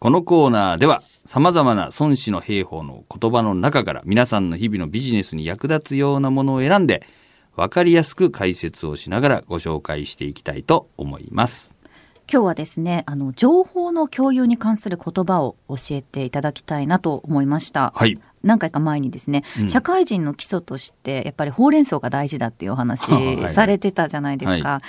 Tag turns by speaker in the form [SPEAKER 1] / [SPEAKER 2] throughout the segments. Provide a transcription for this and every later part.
[SPEAKER 1] このコーナーでは様々な孫子の兵法の言葉の中から皆さんの日々のビジネスに役立つようなものを選んで分かりやすく解説をしながらご紹介していきたいと思います。
[SPEAKER 2] 今日はですねあの情報の共有に関する言葉を教えていただきたいなと思いました。
[SPEAKER 1] はい。
[SPEAKER 2] 何回か前にですね、
[SPEAKER 1] うん
[SPEAKER 2] 社会人の基礎としてやっぱりほうれん草が大事だっていうお話
[SPEAKER 1] はい
[SPEAKER 2] されてたじゃないですか。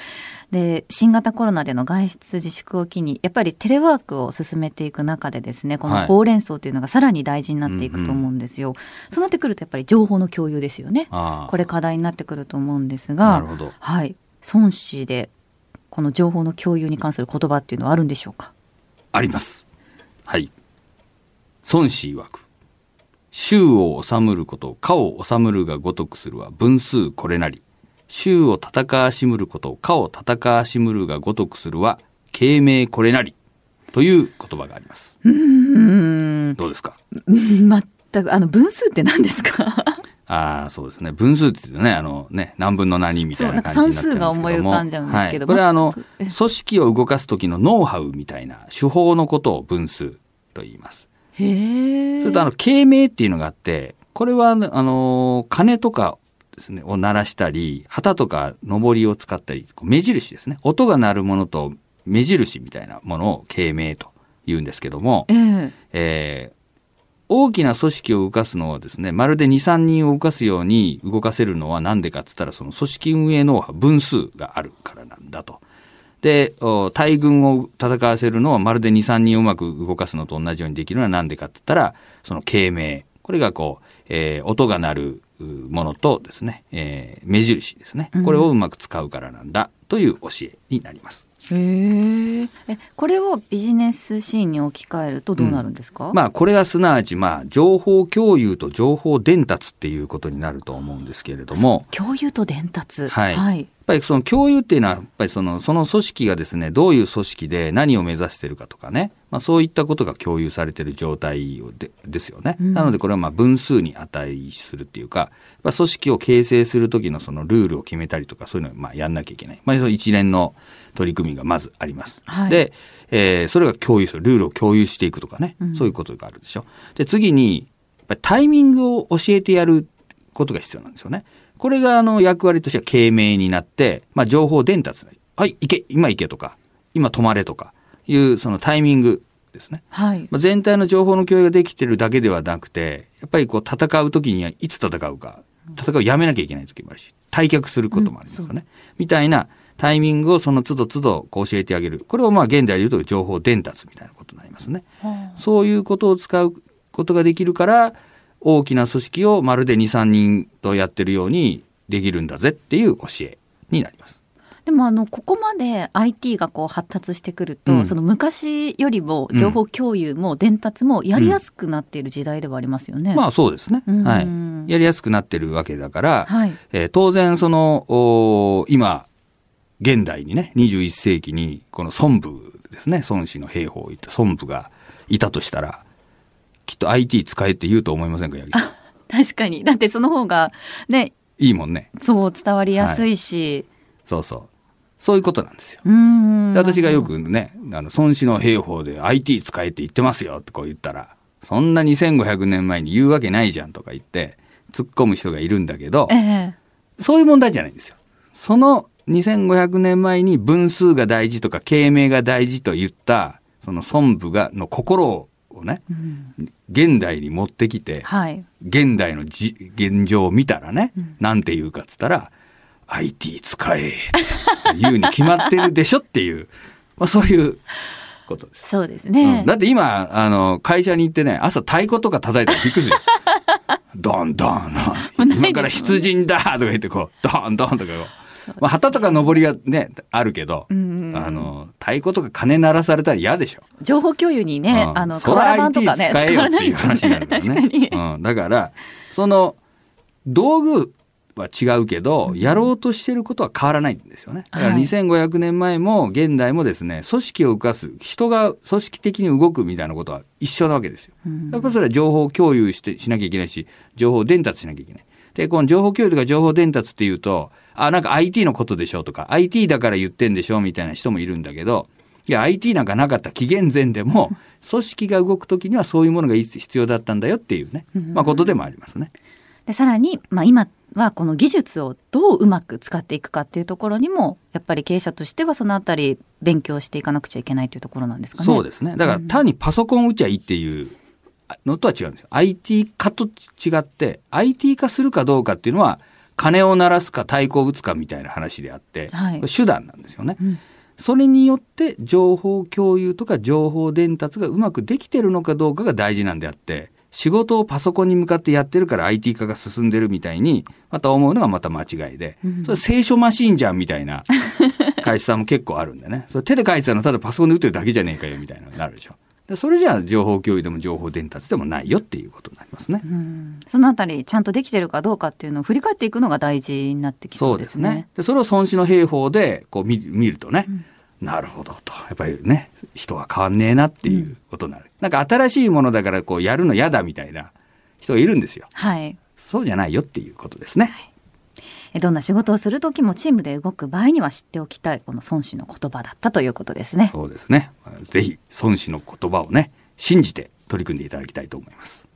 [SPEAKER 2] で新型コロナでの外出自粛を機にやっぱりテレワークを進めていく中でですねこ
[SPEAKER 1] はい
[SPEAKER 2] のほうれん草というのがさらに大事になっていくと思うんですよ。そうなってくるとやっぱり情報の共有ですよね。これ課題になってくると思うんですが
[SPEAKER 1] なるほど。
[SPEAKER 2] はい孫子でこの情報の共有に関する言葉っていうのはあるんでしょうか？
[SPEAKER 1] あります。はい。孫子曰く。衆を治むること、家を治むるが如くするは分数これなり。衆を戦わしむること、家を戦わしむるが如くするは、慶明これなり。という言葉があります。
[SPEAKER 2] うーん
[SPEAKER 1] どうですか？
[SPEAKER 2] 全くあの分数って何ですか？
[SPEAKER 1] ああ、そうですね。分数って言うとね、あのね、何分の何みたいな感じになっちゃうんですけども。
[SPEAKER 2] 算数が思い浮かんじゃうんですけど
[SPEAKER 1] はい、これはあの、
[SPEAKER 2] え
[SPEAKER 1] 組織を動かす時のノウハウみたいな手法のことを分数と言います。それとあの、慶明っていうのがあって、これは、あの、鐘とかですね、を鳴らしたり、旗とか上りを使ったり、こう目印ですね。音が鳴るものと目印みたいなものを慶明と言うんですけども、
[SPEAKER 2] ええ
[SPEAKER 1] えー大きな組織を動かすのはですね、まるで2、3人を動かすように動かせるのは何でかっつったら、その組織運営ノウハウ、分数があるからなんだと。で、お大軍を戦わせるのはまるで2、3人をうまく動かすのと同じようにできるのは何でかっつったら、その慶明。これがこう、えー音が鳴るうものとですね、えー目印ですね。これをうまく使うからなんだという教えになります。
[SPEAKER 2] へええこれをビジネスシーンに置き換えるとどうなるんですか、
[SPEAKER 1] まあこれはすなわちまあ情報共有と情報伝達っていうことになると思うんですけれども、
[SPEAKER 2] 共有と伝達。
[SPEAKER 1] はい。
[SPEAKER 2] はい、
[SPEAKER 1] ぱりその共有っていうのはやっぱりそのその組織がですねどういう組織で何を目指してるかとかね、まあ、そういったことが共有されてる状態をでですよね、
[SPEAKER 2] うん。
[SPEAKER 1] なのでこれはまあ分数に値するっていうかやっぱ組織を形成する時のそのルールを決めたりとかそういうのをまあやんなきゃいけない、まあ、その一連の取り組みがまずあります。
[SPEAKER 2] はい。
[SPEAKER 1] で、えーそれが共有するルールを共有していくとかね、
[SPEAKER 2] うん。
[SPEAKER 1] そういうことがあるでしょ。で次にタイミングを教えてやることが必要なんですよね。これがあの役割としては慶明になって、まあ、情報伝達。はい、行け、今行けとか、今止まれとかいうそのタイミングですね。
[SPEAKER 2] はい
[SPEAKER 1] まあ、全体の情報の共有ができてるだけではなくて、やっぱりこう戦う時にはいつ戦うか、戦うをやめなきゃいけない時もあるし、退却することもありますよね。みたいなタイミングをその都度都度こう教えてあげる。これをまあ現代で言うと情報伝達みたいなことになりますね。
[SPEAKER 2] は
[SPEAKER 1] そういうことを使うことができるから、大きな組織をまるで2、3人とやってるようにできるんだぜっていう教えになります。
[SPEAKER 2] あでもあのここまで IT がこう発達してくると、
[SPEAKER 1] うん
[SPEAKER 2] その昔よりも情報共有も伝達もやりやすくなっている時代ではありますよね。
[SPEAKER 1] まあそうですね。
[SPEAKER 2] うん
[SPEAKER 1] はい。やりやすくなってるわけだから、
[SPEAKER 2] はい
[SPEAKER 1] えー当然その、おー今、現代にね、21世紀に、この孫武ですね、孫子の兵法を言った孫武がいたとしたら、きっと IT 使えって言うと思いませんか、八木さん？
[SPEAKER 2] 確かにだってその方がね
[SPEAKER 1] いいもんね。
[SPEAKER 2] そう伝わりやすいし、
[SPEAKER 1] そうそう。そういうことなんですよ。私がよくね、あの、孫子の兵法で IT 使えって言ってますよってこう言ったら、そんな2500年前に言うわけないじゃんとか言って、突っ込む人がいるんだけど
[SPEAKER 2] え、え
[SPEAKER 1] そういう問題じゃないんですよ。その2500年前に分数が大事とか慶明が大事と言った、その孫武が、の心をね、
[SPEAKER 2] うん
[SPEAKER 1] 現代に持ってきて、
[SPEAKER 2] はい
[SPEAKER 1] 現代のじ現状を見たらね、なんて言うかっつったら、IT 使え言うに決まってるでしょっていう、まあそういうことです。
[SPEAKER 2] そうですね、
[SPEAKER 1] うんだって今、あの、会社に行ってね、朝太鼓とか叩いてびっくりするよ。ド ンドンドン。
[SPEAKER 2] もうないですもんね
[SPEAKER 1] 今から出陣だとか言ってこう、ドンドンとかこう。まあ、旗とか上りがね、あるけど、
[SPEAKER 2] うん
[SPEAKER 1] あの、太鼓とか鐘鳴らされたら嫌でしょ。
[SPEAKER 2] 情報共有にね、
[SPEAKER 1] うん
[SPEAKER 2] あの
[SPEAKER 1] そら IT
[SPEAKER 2] かね
[SPEAKER 1] 使えよっていう話になるから
[SPEAKER 2] ね
[SPEAKER 1] ね。
[SPEAKER 2] 確かに、
[SPEAKER 1] うん、だから、その、道具は違うけど、やろうとしてることは変わらないんですよね。だから
[SPEAKER 2] はい
[SPEAKER 1] 2500年前も現代もですね、組織を動かす、人が組織的に動くみたいなことは一緒なわけですよ。
[SPEAKER 2] うん
[SPEAKER 1] やっぱそれは情報共有してしなきゃいけないし、情報伝達しなきゃいけない。で、この情報共有とか情報伝達っていうと、あ、なんか IT のことでしょとか、IT だから言ってんでしょみたいな人もいるんだけど、いや IT なんかなかった紀元前でも組織が動く時にはそういうものが必要だったんだよっていうね、まあ、ことでもありますね。
[SPEAKER 2] でさらに、まあ、今はこの技術をどううまく使っていくかっていうところにもやっぱり経営者としてはそのあたり勉強していかなくちゃいけないというところなんですかね。
[SPEAKER 1] そうですねだから単にパソコン打ちゃいいっていうのとは違うんですよ。IT 化と違って IT 化するかどうかっていうのは鐘を鳴らすか太鼓を打つかみたいな話であって、はい、手段なんですよね。うんそれによって情報共有とか情報伝達がうまくできてるのかどうかが大事なんであって仕事をパソコンに向かってやってるから IT 化が進んでるみたいにまた思うのがまた間違いで、それ聖書マシーンじゃんみたいな 会社さんも結構あるんでねそれ手で書いてたのただパソコンで打ってるだけじゃねえかよみたいなのになるでしょ。それじゃあ情報共有でも情報伝達でもないよっていうことになりますね。
[SPEAKER 2] そのあたりちゃんとできてるかどうかっていうのを振り返っていくのが大事になってきそうですね。そ
[SPEAKER 1] うですね。でそれを孫子の兵法でこう見るとね、うんなるほどと。やっぱりね、人は変わんねえなっていうことになる。うん、なんか新しいものだからこうやるの嫌だみたいな人がいるんですよ。
[SPEAKER 2] はい。
[SPEAKER 1] そうじゃないよっていうことですね。はい
[SPEAKER 2] どんな仕事をする時もチームで動く場合には知っておきたいこの孫子の言葉だったということですね。
[SPEAKER 1] そうですね。ぜひ孫子の言葉をね信じて取り組んでいただきたいと思います。